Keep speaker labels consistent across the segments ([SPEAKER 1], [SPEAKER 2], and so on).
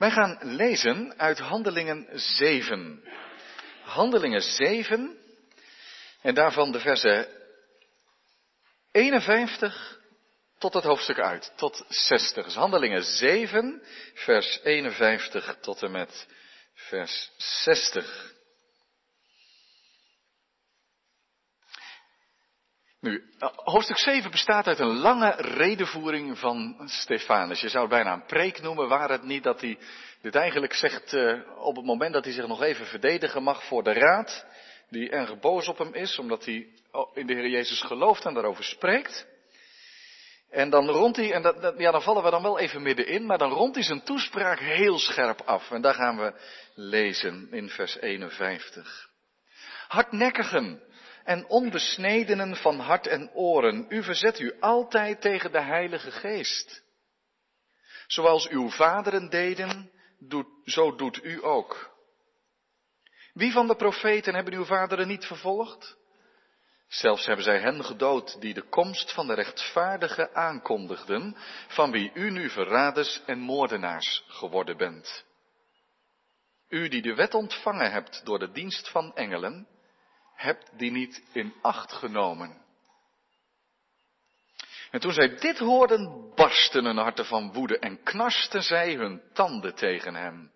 [SPEAKER 1] Wij gaan lezen uit Handelingen 7. Handelingen 7 en daarvan de versen 51 tot het hoofdstuk uit, tot 60. Dus Handelingen 7, vers 51 tot en met vers 60. Nu, eh, hoofdstuk 7 bestaat uit een lange redenvoering van Stefanus. Je zou het bijna een preek noemen, waar het niet dat hij dit eigenlijk zegt uh, op het moment dat hij zich nog even verdedigen mag voor de raad, die erg boos op hem is, omdat hij in de Heer Jezus gelooft en daarover spreekt. En dan rond hij, en dat, ja, dan vallen we dan wel even middenin, maar dan rond hij zijn toespraak heel scherp af. En daar gaan we lezen in vers 51. Hardnekkigen en onbesnedenen van hart en oren, u verzet u altijd tegen de Heilige Geest. Zoals uw vaderen deden, doet, zo doet u ook. Wie van de profeten hebben uw vaderen niet vervolgd? Zelfs hebben zij hen gedood die de komst van de rechtvaardige aankondigden, van wie u nu verraders en moordenaars geworden bent. U die de wet ontvangen hebt door de dienst van engelen, hebt die niet in acht genomen. En toen zij dit hoorden, barsten hun harten van woede en knarsten zij hun tanden tegen hem.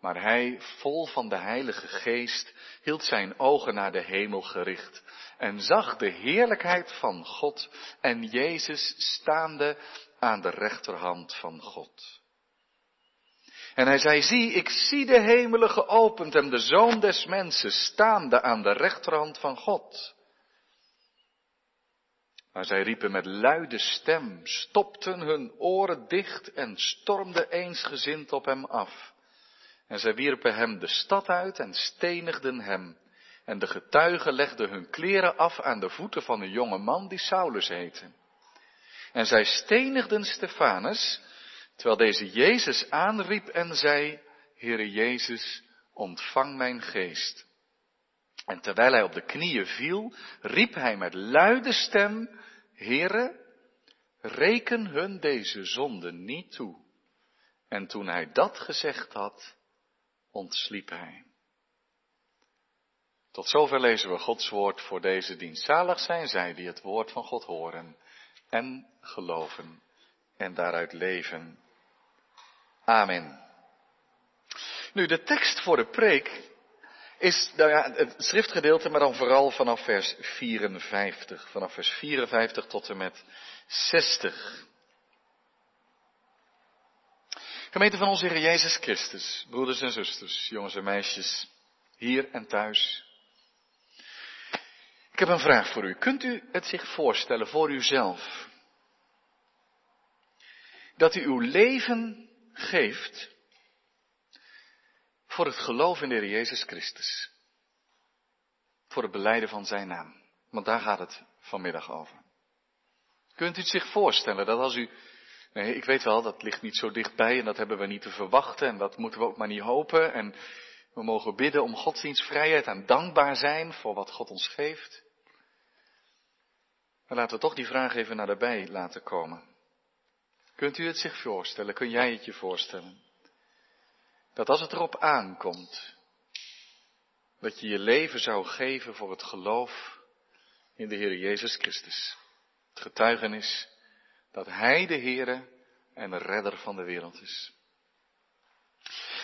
[SPEAKER 1] Maar hij, vol van de Heilige Geest, hield zijn ogen naar de hemel gericht en zag de heerlijkheid van God en Jezus staande aan de rechterhand van God. En hij zei, zie, ik zie de hemelen geopend en de zoon des mensen staande aan de rechterhand van God. Maar zij riepen met luide stem, stopten hun oren dicht en stormden eensgezind op hem af. En zij wierpen hem de stad uit en stenigden hem. En de getuigen legden hun kleren af aan de voeten van een jonge man die Saulus heette. En zij stenigden Stefanus, terwijl deze Jezus aanriep en zei, Heere Jezus, ontvang mijn geest. En terwijl hij op de knieën viel, riep hij met luide stem, Heere, reken hun deze zonde niet toe. En toen hij dat gezegd had, ontsliep hij. Tot zover lezen we Gods woord voor deze dienst. Zalig zijn zij die het woord van God horen en geloven en daaruit leven. Amen. Nu, de tekst voor de preek is nou ja, het schriftgedeelte, maar dan vooral vanaf vers 54. Vanaf vers 54 tot en met 60. Gemeente van onze Heer Jezus Christus, broeders en zusters, jongens en meisjes, hier en thuis. Ik heb een vraag voor u. Kunt u het zich voorstellen voor uzelf? Dat u uw leven geeft voor het geloof in de Heer Jezus Christus. Voor het beleiden van zijn naam. Want daar gaat het vanmiddag over. Kunt u het zich voorstellen dat als u Nee, ik weet wel, dat ligt niet zo dichtbij en dat hebben we niet te verwachten en dat moeten we ook maar niet hopen. En we mogen bidden om godsdienstvrijheid en dankbaar zijn voor wat God ons geeft. Maar laten we toch die vraag even naar bij laten komen. Kunt u het zich voorstellen? Kun jij het je voorstellen? Dat als het erop aankomt, dat je je leven zou geven voor het geloof in de Heer Jezus Christus. Het getuigenis dat Hij de Heere en de redder van de wereld is.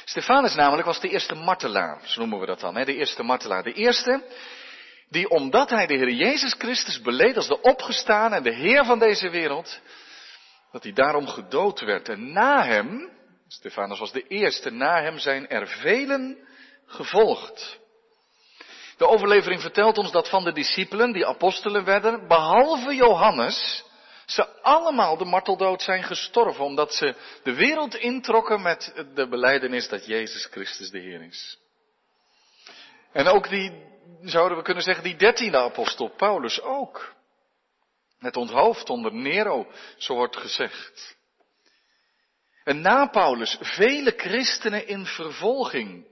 [SPEAKER 1] Stefanus namelijk was de eerste martelaar, zo noemen we dat dan, hè? de eerste martelaar. De eerste die omdat hij de Heer Jezus Christus beleed als de opgestaan en de Heer van deze wereld, dat hij daarom gedood werd. En na hem, Stefanus was de eerste, na hem zijn er velen gevolgd. De overlevering vertelt ons dat van de discipelen, die apostelen werden, behalve Johannes, ze allemaal de marteldood zijn gestorven, omdat ze de wereld introkken met de beleidenis dat Jezus Christus de Heer is. En ook die, zouden we kunnen zeggen, die dertiende apostel, Paulus ook. Met onthoofd onder Nero, zo wordt gezegd. En na Paulus vele christenen in vervolging.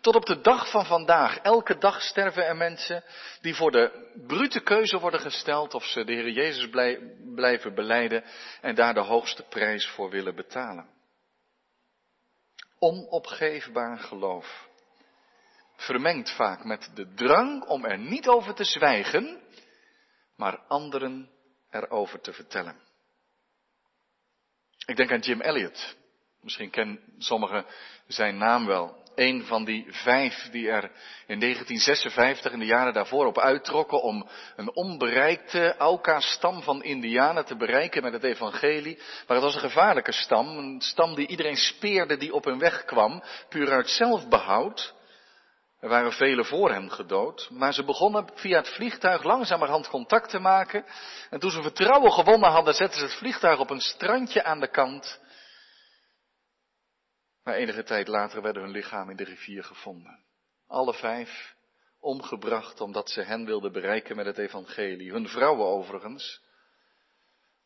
[SPEAKER 1] Tot op de dag van vandaag. Elke dag sterven er mensen die voor de brute keuze worden gesteld of ze de Heer Jezus blijven beleiden en daar de hoogste prijs voor willen betalen. onopgeefbaar geloof. Vermengd vaak met de drang om er niet over te zwijgen, maar anderen erover te vertellen. Ik denk aan Jim Elliot. Misschien kennen sommigen zijn naam wel. Een van die vijf die er in 1956 en de jaren daarvoor op uittrokken om een onbereikte Auka-stam van Indianen te bereiken met het evangelie. Maar het was een gevaarlijke stam, een stam die iedereen speerde die op hun weg kwam, puur uit zelfbehoud. Er waren velen voor hem gedood, maar ze begonnen via het vliegtuig langzamerhand contact te maken. En toen ze vertrouwen gewonnen hadden, zetten ze het vliegtuig op een strandje aan de kant. Maar enige tijd later werden hun lichamen in de rivier gevonden. Alle vijf omgebracht omdat ze hen wilden bereiken met het evangelie. Hun vrouwen overigens,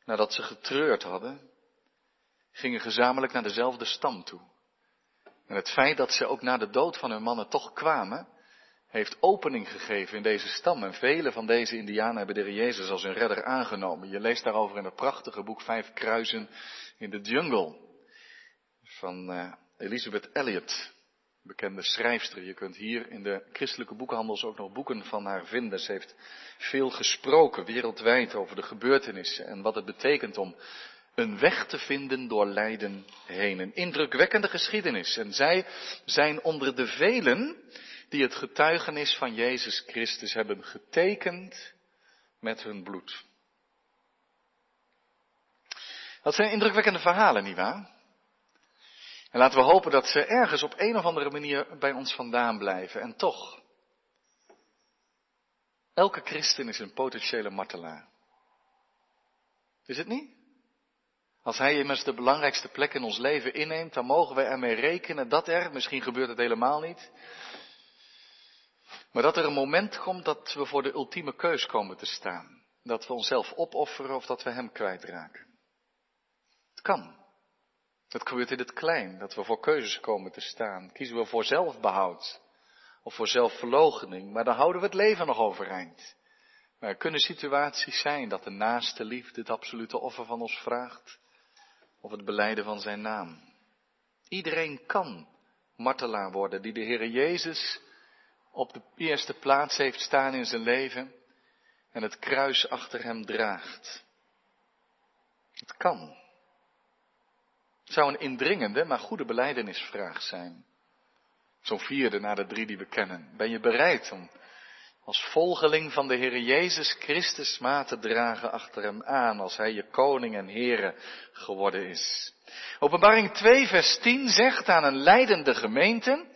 [SPEAKER 1] nadat ze getreurd hadden, gingen gezamenlijk naar dezelfde stam toe. En het feit dat ze ook na de dood van hun mannen toch kwamen, heeft opening gegeven in deze stam. En vele van deze indianen hebben de Jezus als hun redder aangenomen. Je leest daarover in het prachtige boek Vijf Kruisen in de Jungle van uh, Elizabeth Elliot, bekende schrijfster. Je kunt hier in de christelijke boekhandels ook nog boeken van haar vinden. Ze heeft veel gesproken wereldwijd over de gebeurtenissen en wat het betekent om een weg te vinden door lijden heen. Een indrukwekkende geschiedenis. En zij zijn onder de velen die het getuigenis van Jezus Christus hebben getekend met hun bloed. Dat zijn indrukwekkende verhalen, nietwaar? En laten we hopen dat ze ergens op een of andere manier bij ons vandaan blijven. En toch, elke christen is een potentiële martelaar. Is het niet? Als hij immers de belangrijkste plek in ons leven inneemt, dan mogen we ermee rekenen dat er, misschien gebeurt het helemaal niet, maar dat er een moment komt dat we voor de ultieme keus komen te staan. Dat we onszelf opofferen of dat we hem kwijtraken. Het kan. Dat gebeurt in het klein, dat we voor keuzes komen te staan. Kiezen we voor zelfbehoud of voor zelfverloochening, maar dan houden we het leven nog overeind. Maar er kunnen situaties zijn dat de naaste liefde het absolute offer van ons vraagt, of het beleiden van zijn naam. Iedereen kan martelaar worden die de Heer Jezus op de eerste plaats heeft staan in zijn leven en het kruis achter hem draagt. Het kan. Het zou een indringende, maar goede beleidenisvraag zijn. Zo'n vierde na de drie die we kennen. Ben je bereid om als volgeling van de Heer Jezus Christus ma te dragen achter hem aan, als hij je koning en Heere geworden is? Openbaring 2 vers 10 zegt aan een leidende gemeente,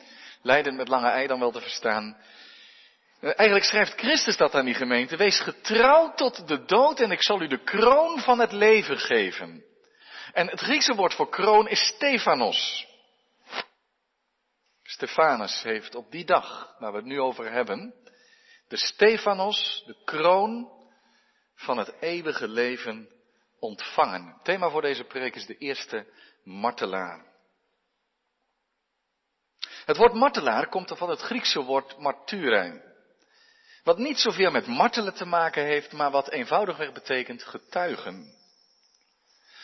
[SPEAKER 1] leidend met lange ei dan wel te verstaan, Eigenlijk schrijft Christus dat aan die gemeente. Wees getrouw tot de dood en ik zal u de kroon van het leven geven. En het Griekse woord voor kroon is Stefanos. Stefanus heeft op die dag, waar we het nu over hebben, de Stefanos, de kroon van het eeuwige leven ontvangen. Het thema voor deze preek is de eerste martelaar. Het woord martelaar komt van het Griekse woord martyrijn. Wat niet zoveel met martelen te maken heeft, maar wat eenvoudigweg betekent getuigen.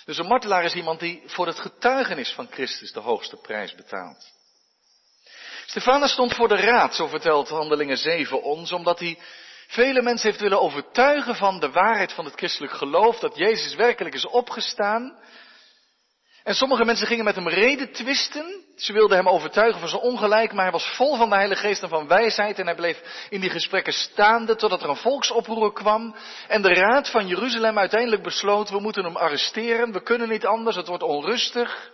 [SPEAKER 1] Dus een martelaar is iemand die voor het getuigenis van Christus de hoogste prijs betaalt. Stefanus stond voor de raad, zo vertelt Handelingen 7 ons, omdat hij vele mensen heeft willen overtuigen van de waarheid van het christelijk geloof, dat Jezus werkelijk is opgestaan en sommige mensen gingen met hem reden twisten. Ze wilden hem overtuigen van zijn ongelijk, maar hij was vol van de Heilige Geest en van wijsheid. En hij bleef in die gesprekken staande totdat er een volksoproer kwam. En de raad van Jeruzalem uiteindelijk besloot, we moeten hem arresteren. We kunnen niet anders, het wordt onrustig.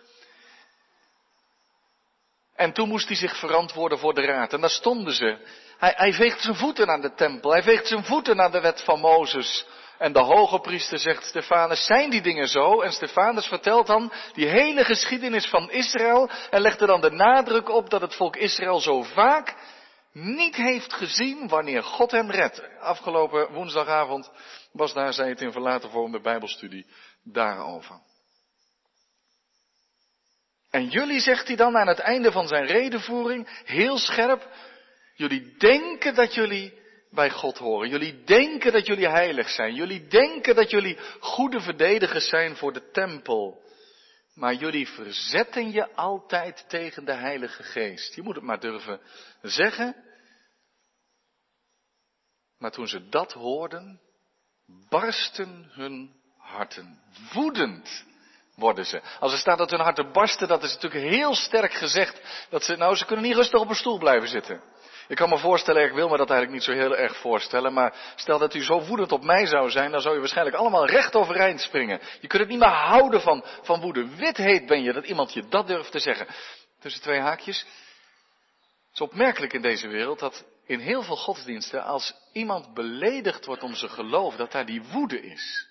[SPEAKER 1] En toen moest hij zich verantwoorden voor de raad. En daar stonden ze. Hij, hij veegt zijn voeten aan de tempel. Hij veegt zijn voeten aan de wet van Mozes. En de hoge priester zegt, Stefanus, zijn die dingen zo? En Stefanus vertelt dan die hele geschiedenis van Israël en legt er dan de nadruk op dat het volk Israël zo vaak niet heeft gezien wanneer God hem redt. Afgelopen woensdagavond was daar, zei het in verlaten vorm, de Bijbelstudie daarover. En jullie, zegt hij dan aan het einde van zijn redenvoering, heel scherp, jullie denken dat jullie bij God horen. Jullie denken dat jullie heilig zijn. Jullie denken dat jullie goede verdedigers zijn voor de tempel. Maar jullie verzetten je altijd tegen de Heilige Geest. Je moet het maar durven zeggen. Maar toen ze dat hoorden, barsten hun harten. Woedend worden ze. Als er staat dat hun harten barsten, dat is natuurlijk heel sterk gezegd. Dat ze, nou, ze kunnen niet rustig op een stoel blijven zitten. Ik kan me voorstellen, ik wil me dat eigenlijk niet zo heel erg voorstellen, maar stel dat u zo woedend op mij zou zijn, dan zou je waarschijnlijk allemaal recht overeind springen. Je kunt het niet meer houden van, van woede. Wit heet ben je dat iemand je dat durft te zeggen. Tussen twee haakjes. Het is opmerkelijk in deze wereld dat in heel veel godsdiensten, als iemand beledigd wordt om zijn geloof, dat daar die woede is.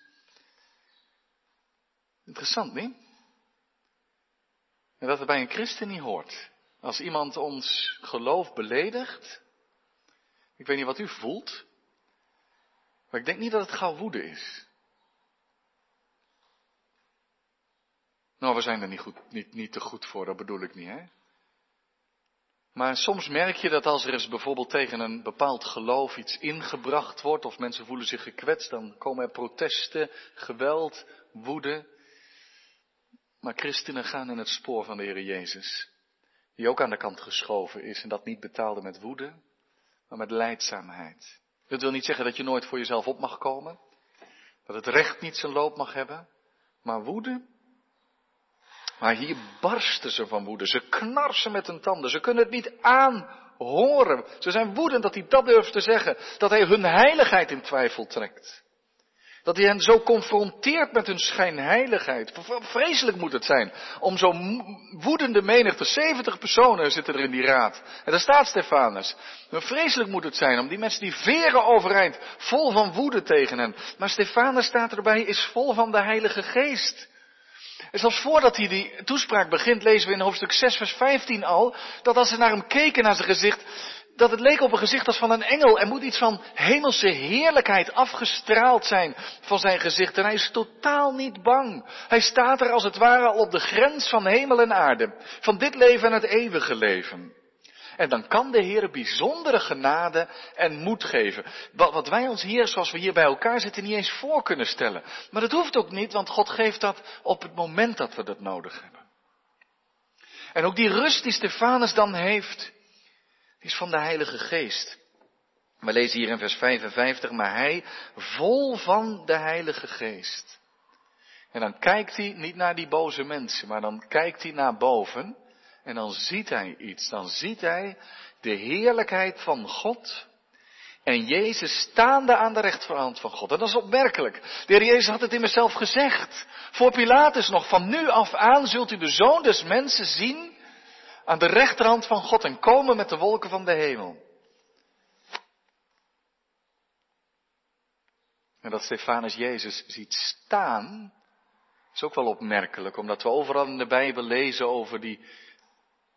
[SPEAKER 1] Interessant, niet? En dat het bij een christen niet hoort. Als iemand ons geloof beledigt, ik weet niet wat u voelt, maar ik denk niet dat het gauw woede is. Nou, we zijn er niet, goed, niet, niet te goed voor, dat bedoel ik niet, hè? Maar soms merk je dat als er eens bijvoorbeeld tegen een bepaald geloof iets ingebracht wordt, of mensen voelen zich gekwetst, dan komen er protesten, geweld, woede. Maar christenen gaan in het spoor van de Heer Jezus, die ook aan de kant geschoven is en dat niet betaalde met woede, maar met leidzaamheid. Dat wil niet zeggen dat je nooit voor jezelf op mag komen, dat het recht niet zijn loop mag hebben, maar woede. Maar hier barsten ze van woede, ze knarsen met hun tanden, ze kunnen het niet aanhoren. Ze zijn woedend dat hij dat durft te zeggen, dat hij hun heiligheid in twijfel trekt. Dat hij hen zo confronteert met hun schijnheiligheid. Vreselijk moet het zijn. Om zo'n woedende menigte, 70 personen zitten er in die raad. En daar staat Stefanus. Vreselijk moet het zijn om die mensen die veren overeind, vol van woede tegen hen. Maar Stefanus staat erbij, is vol van de Heilige Geest. En zelfs voordat hij die toespraak begint, lezen we in hoofdstuk 6, vers 15 al, dat als ze naar hem keken, naar zijn gezicht, dat het leek op een gezicht als van een engel. Er moet iets van hemelse heerlijkheid afgestraald zijn van zijn gezicht. En hij is totaal niet bang. Hij staat er als het ware al op de grens van hemel en aarde. Van dit leven en het eeuwige leven. En dan kan de Heer bijzondere genade en moed geven. Wat wij ons hier, zoals we hier bij elkaar zitten, niet eens voor kunnen stellen. Maar dat hoeft ook niet, want God geeft dat op het moment dat we dat nodig hebben. En ook die rust die Stefanus dan heeft, is van de Heilige Geest. We lezen hier in vers 55, maar hij vol van de Heilige Geest. En dan kijkt hij niet naar die boze mensen, maar dan kijkt hij naar boven en dan ziet hij iets. Dan ziet hij de heerlijkheid van God en Jezus staande aan de rechterhand van God. En dat is opmerkelijk. De Heer Jezus had het in zelf gezegd. Voor Pilatus nog, van nu af aan zult u de Zoon des Mensen zien aan de rechterhand van God en komen met de wolken van de hemel. En dat Stefanus Jezus ziet staan, is ook wel opmerkelijk, omdat we overal in de Bijbel lezen over die,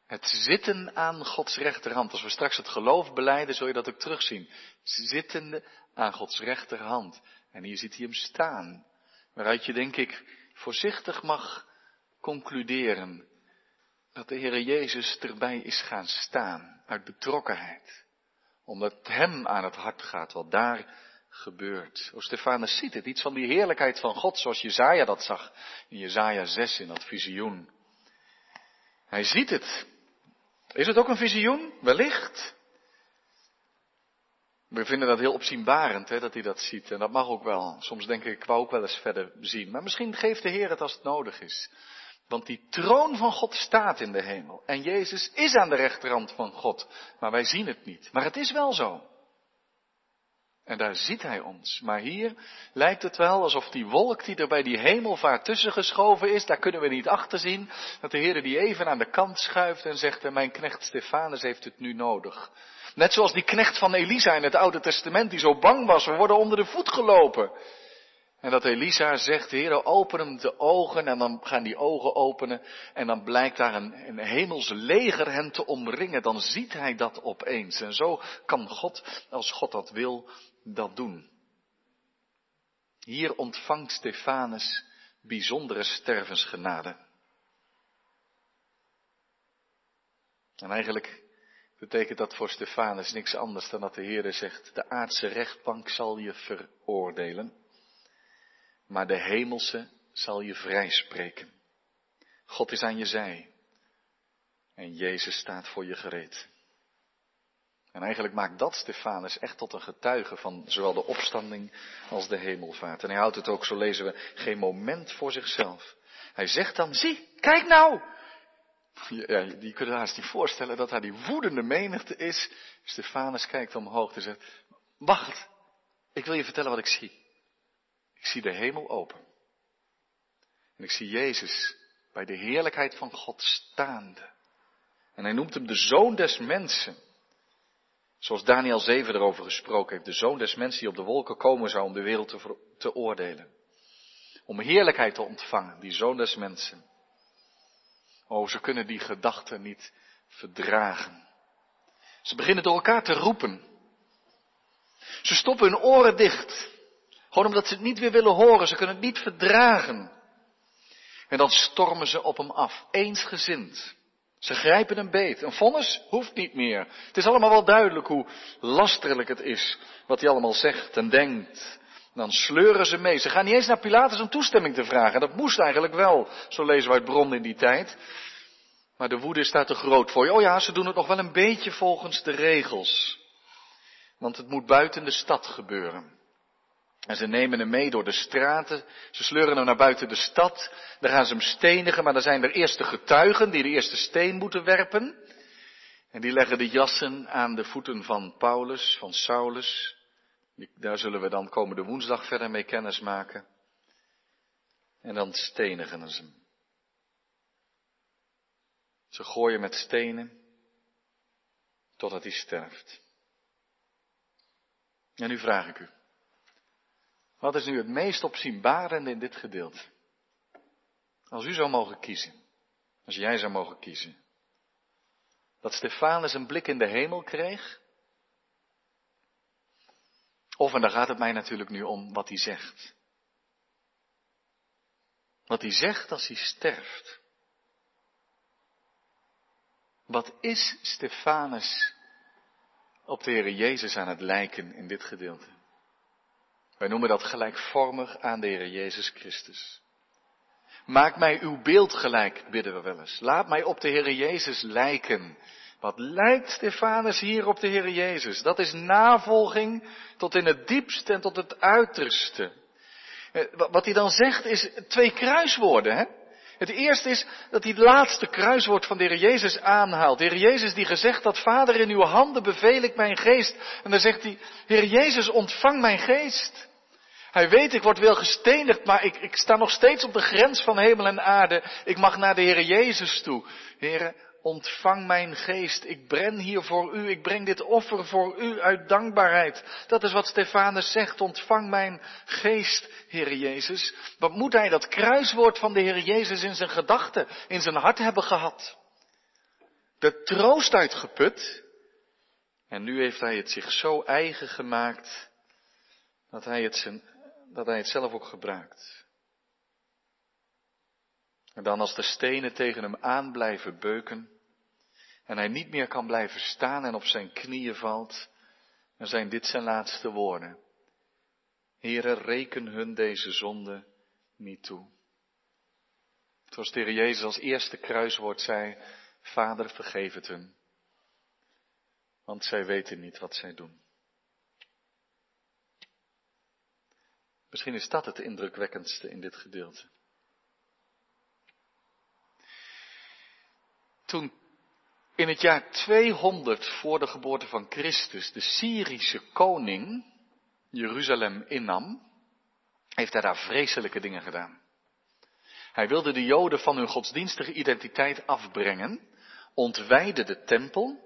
[SPEAKER 1] het zitten aan Gods rechterhand. Als we straks het geloof beleiden, zul je dat ook terugzien. Zittende aan Gods rechterhand. En hier ziet hij hem staan. Waaruit je, denk ik, voorzichtig mag concluderen dat de Heere Jezus erbij is gaan staan, uit betrokkenheid. Omdat het hem aan het hart gaat wat daar gebeurt. O Stefanus ziet het, iets van die heerlijkheid van God, zoals Jezaja dat zag in Jezaja 6 in dat visioen. Hij ziet het. Is het ook een visioen? Wellicht. We vinden dat heel opzienbarend, hè, dat hij dat ziet. En dat mag ook wel. Soms denk ik, ik wou ook wel eens verder zien. Maar misschien geeft de Heer het als het nodig is. Want die troon van God staat in de hemel. En Jezus is aan de rechterhand van God. Maar wij zien het niet. Maar het is wel zo. En daar ziet hij ons. Maar hier lijkt het wel alsof die wolk die er bij die hemelvaart tussen geschoven is, daar kunnen we niet achter zien. Dat de Heer die even aan de kant schuift en zegt, mijn knecht Stefanus heeft het nu nodig. Net zoals die knecht van Elisa in het Oude Testament die zo bang was, we worden onder de voet gelopen. En dat Elisa zegt, Heer, open hem de ogen en dan gaan die ogen openen en dan blijkt daar een, een hemels leger hen te omringen. Dan ziet hij dat opeens. En zo kan God, als God dat wil, dat doen. Hier ontvangt Stefanus bijzondere stervensgenade. En eigenlijk betekent dat voor Stefanus niks anders dan dat de Heer zegt, de aardse rechtbank zal je veroordelen maar de hemelse zal je vrijspreken. God is aan je zij. En Jezus staat voor je gereed. En eigenlijk maakt dat Stefanus echt tot een getuige van zowel de opstanding als de hemelvaart. En hij houdt het ook, zo lezen we, geen moment voor zichzelf. Hij zegt dan, zie, kijk nou! Ja, die kunnen haast niet voorstellen dat hij die woedende menigte is. Stefanus kijkt omhoog en zegt, wacht, ik wil je vertellen wat ik zie. Ik zie de hemel open. En ik zie Jezus bij de heerlijkheid van God staande. En hij noemt hem de zoon des mensen. Zoals Daniel 7 erover gesproken heeft. De zoon des mensen die op de wolken komen zou om de wereld te, te oordelen. Om heerlijkheid te ontvangen, die zoon des mensen. Oh, ze kunnen die gedachten niet verdragen. Ze beginnen door elkaar te roepen. Ze stoppen hun oren dicht. Gewoon omdat ze het niet weer willen horen. Ze kunnen het niet verdragen. En dan stormen ze op hem af, eensgezind. Ze grijpen een beet. Een vonnis hoeft niet meer. Het is allemaal wel duidelijk hoe lasterlijk het is wat hij allemaal zegt en denkt. dan sleuren ze mee. Ze gaan niet eens naar Pilatus om toestemming te vragen. Dat moest eigenlijk wel. Zo lezen we uit bron in die tijd. Maar de woede staat te groot voor je. Oh ja, ze doen het nog wel een beetje volgens de regels. Want het moet buiten de stad gebeuren. En ze nemen hem mee door de straten. Ze sleuren hem naar buiten de stad. Daar gaan ze hem stenigen, maar dan zijn er eerste getuigen die de eerste steen moeten werpen. En die leggen de jassen aan de voeten van Paulus, van Saulus. Daar zullen we dan komende woensdag verder mee kennis maken. En dan stenigen ze hem. Ze gooien met stenen totdat hij sterft. En nu vraag ik u. Wat is nu het meest opzienbarende in dit gedeelte? Als u zou mogen kiezen, als jij zou mogen kiezen, dat Stefanus een blik in de hemel kreeg? Of, en daar gaat het mij natuurlijk nu om, wat hij zegt. Wat hij zegt als hij sterft. Wat is Stefanus op de Heer Jezus aan het lijken in dit gedeelte? Wij noemen dat gelijkvormig aan de Heer Jezus Christus. Maak mij uw beeld gelijk, bidden we wel eens. Laat mij op de Heer Jezus lijken. Wat lijkt Stefanus hier op de Heer Jezus? Dat is navolging tot in het diepste en tot het uiterste. Eh, wat hij dan zegt is twee kruiswoorden. Hè? Het eerste is dat hij het laatste kruiswoord van de Heer Jezus aanhaalt. De Heer Jezus die gezegd had, Vader in uw handen beveel ik mijn geest. En dan zegt hij, Heer Jezus ontvang mijn geest. Hij weet, ik word wel gestenigd, maar ik, ik sta nog steeds op de grens van hemel en aarde. Ik mag naar de Heer Jezus toe. Heer, ontvang mijn geest. Ik bren hier voor u. Ik breng dit offer voor u uit dankbaarheid. Dat is wat Stefanus zegt. Ontvang mijn geest, Heer Jezus. Wat moet hij dat kruiswoord van de Heer Jezus in zijn gedachten, in zijn hart hebben gehad? De troost uitgeput. En nu heeft hij het zich zo eigen gemaakt dat hij het, zijn, dat hij het zelf ook gebruikt. En dan als de stenen tegen hem aan blijven beuken, en hij niet meer kan blijven staan en op zijn knieën valt, dan zijn dit zijn laatste woorden. Heere, reken hun deze zonde niet toe. Zoals de Heer Jezus als eerste kruiswoord zei, Vader, vergeef het hun, want zij weten niet wat zij doen. Misschien is dat het indrukwekkendste in dit gedeelte. Toen in het jaar 200 voor de geboorte van Christus de Syrische koning Jeruzalem innam, heeft hij daar vreselijke dingen gedaan. Hij wilde de Joden van hun godsdienstige identiteit afbrengen, ontwijde de tempel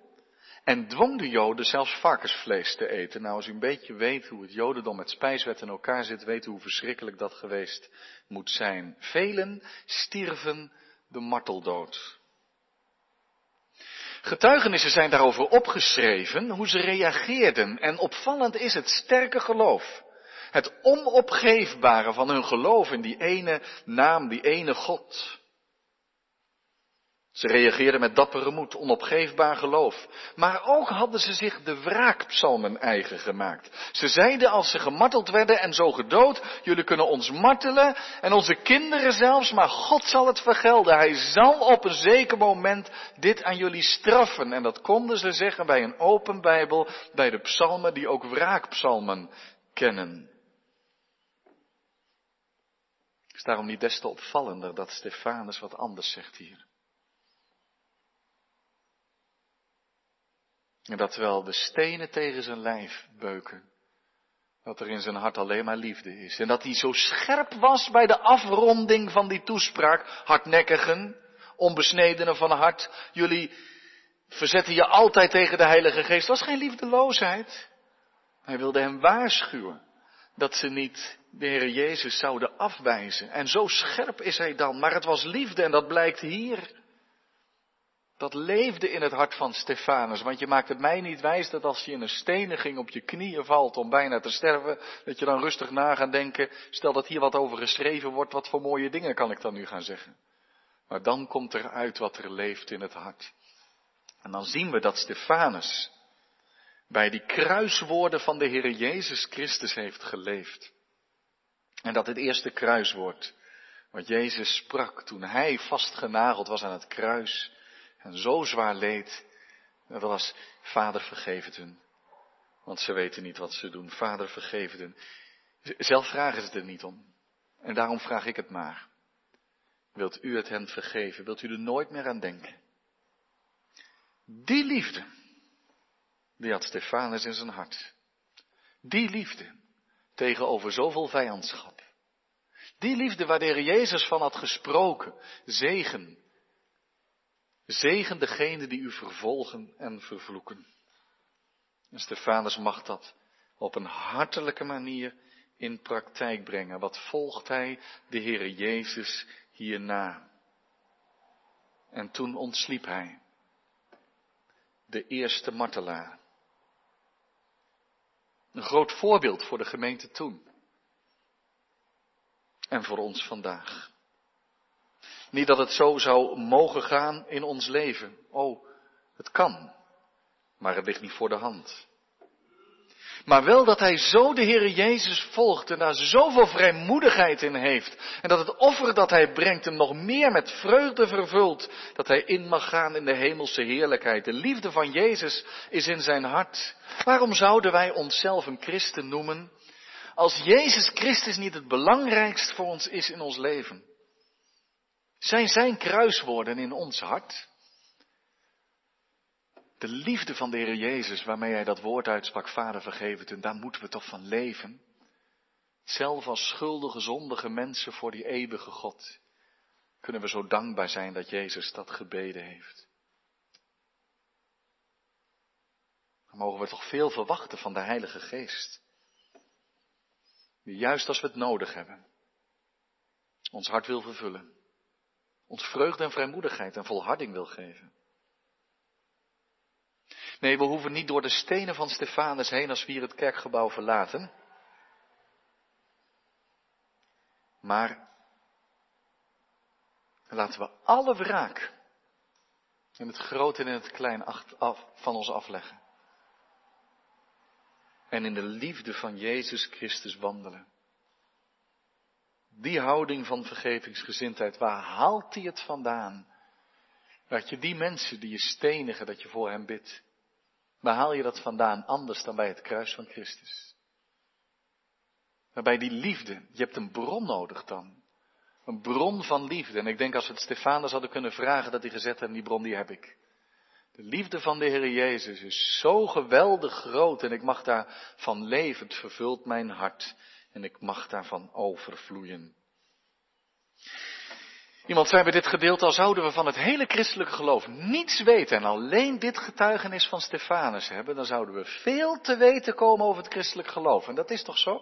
[SPEAKER 1] en dwong de Joden zelfs varkensvlees te eten. Nou, als u een beetje weet hoe het Jodendom met spijswet in elkaar zit, weet u hoe verschrikkelijk dat geweest moet zijn. Velen stierven de marteldood. Getuigenissen zijn daarover opgeschreven, hoe ze reageerden. En opvallend is het sterke geloof. Het onopgeefbare van hun geloof in die ene naam, die ene God. Ze reageerden met dappere moed, onopgeefbaar geloof. Maar ook hadden ze zich de wraakpsalmen eigen gemaakt. Ze zeiden als ze gemarteld werden en zo gedood, jullie kunnen ons martelen en onze kinderen zelfs, maar God zal het vergelden. Hij zal op een zeker moment dit aan jullie straffen. En dat konden ze zeggen bij een open Bijbel, bij de psalmen die ook wraakpsalmen kennen. Het is daarom niet des te opvallender dat Stefanus wat anders zegt hier. En dat terwijl de stenen tegen zijn lijf beuken, dat er in zijn hart alleen maar liefde is. En dat hij zo scherp was bij de afronding van die toespraak, hardnekkigen, onbesnedenen van hart, jullie verzetten je altijd tegen de Heilige Geest. Dat was geen liefdeloosheid. Hij wilde hem waarschuwen dat ze niet de Heer Jezus zouden afwijzen. En zo scherp is hij dan. Maar het was liefde en dat blijkt hier. Dat leefde in het hart van Stefanus. Want je maakt het mij niet wijs dat als je in een steniging op je knieën valt om bijna te sterven, dat je dan rustig na gaat denken, stel dat hier wat over geschreven wordt, wat voor mooie dingen kan ik dan nu gaan zeggen. Maar dan komt er uit wat er leeft in het hart. En dan zien we dat Stefanus bij die kruiswoorden van de Heer Jezus Christus heeft geleefd. En dat het eerste kruiswoord, wat Jezus sprak toen hij vastgenageld was aan het kruis, en zo zwaar leed, dat was, vader vergeef het hun. Want ze weten niet wat ze doen. Vader vergeef het hun. Zelf vragen ze er niet om. En daarom vraag ik het maar. Wilt u het hen vergeven? Wilt u er nooit meer aan denken? Die liefde, die had Stefanus in zijn hart. Die liefde tegenover zoveel vijandschap. Die liefde waar de Jezus van had gesproken. Zegen, Zegen degene die u vervolgen en vervloeken. En Stefanus mag dat op een hartelijke manier in praktijk brengen. Wat volgt hij de Heere Jezus hierna? En toen ontsliep hij. De eerste martelaar. Een groot voorbeeld voor de gemeente toen. En voor ons vandaag. Niet dat het zo zou mogen gaan in ons leven. Oh, het kan. Maar het ligt niet voor de hand. Maar wel dat hij zo de Heere Jezus volgt en daar zoveel vrijmoedigheid in heeft. En dat het offer dat hij brengt hem nog meer met vreugde vervult. Dat hij in mag gaan in de hemelse heerlijkheid. De liefde van Jezus is in zijn hart. Waarom zouden wij onszelf een christen noemen? Als Jezus Christus niet het belangrijkst voor ons is in ons leven. Zijn zijn kruiswoorden in ons hart? De liefde van de Heer Jezus waarmee hij dat woord uitsprak, Vader vergeef het, en daar moeten we toch van leven. Zelf als schuldige, zondige mensen voor die eeuwige God kunnen we zo dankbaar zijn dat Jezus dat gebeden heeft. Dan mogen we toch veel verwachten van de Heilige Geest. Die juist als we het nodig hebben, ons hart wil vervullen ons vreugde en vrijmoedigheid en volharding wil geven. Nee, we hoeven niet door de stenen van Stefanus heen als we hier het kerkgebouw verlaten. Maar laten we alle wraak in het groot en in het klein van ons afleggen. En in de liefde van Jezus Christus wandelen. Die houding van vergevingsgezindheid, waar haalt hij het vandaan? Dat je die mensen die je stenigen, dat je voor hem bidt. Waar haal je dat vandaan anders dan bij het kruis van Christus? Waarbij die liefde, je hebt een bron nodig dan. Een bron van liefde. En ik denk als we het Stefanus hadden kunnen vragen dat hij gezet heeft, die bron die heb ik. De liefde van de Heer Jezus is zo geweldig groot en ik mag daar van leven. Het vervult mijn hart en ik mag daarvan overvloeien. Iemand zei bij dit gedeelte, al zouden we van het hele christelijke geloof niets weten en alleen dit getuigenis van Stefanus hebben, dan zouden we veel te weten komen over het christelijk geloof. En dat is toch zo?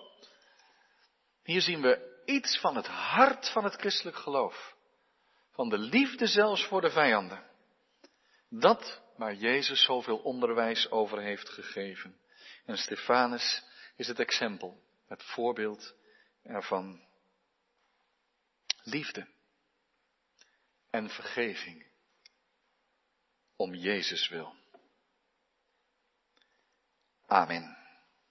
[SPEAKER 1] Hier zien we iets van het hart van het christelijk geloof. Van de liefde zelfs voor de vijanden. Dat waar Jezus zoveel onderwijs over heeft gegeven. En Stefanus is het exempel. Het voorbeeld ervan. Liefde en vergeving om Jezus wil. Amen.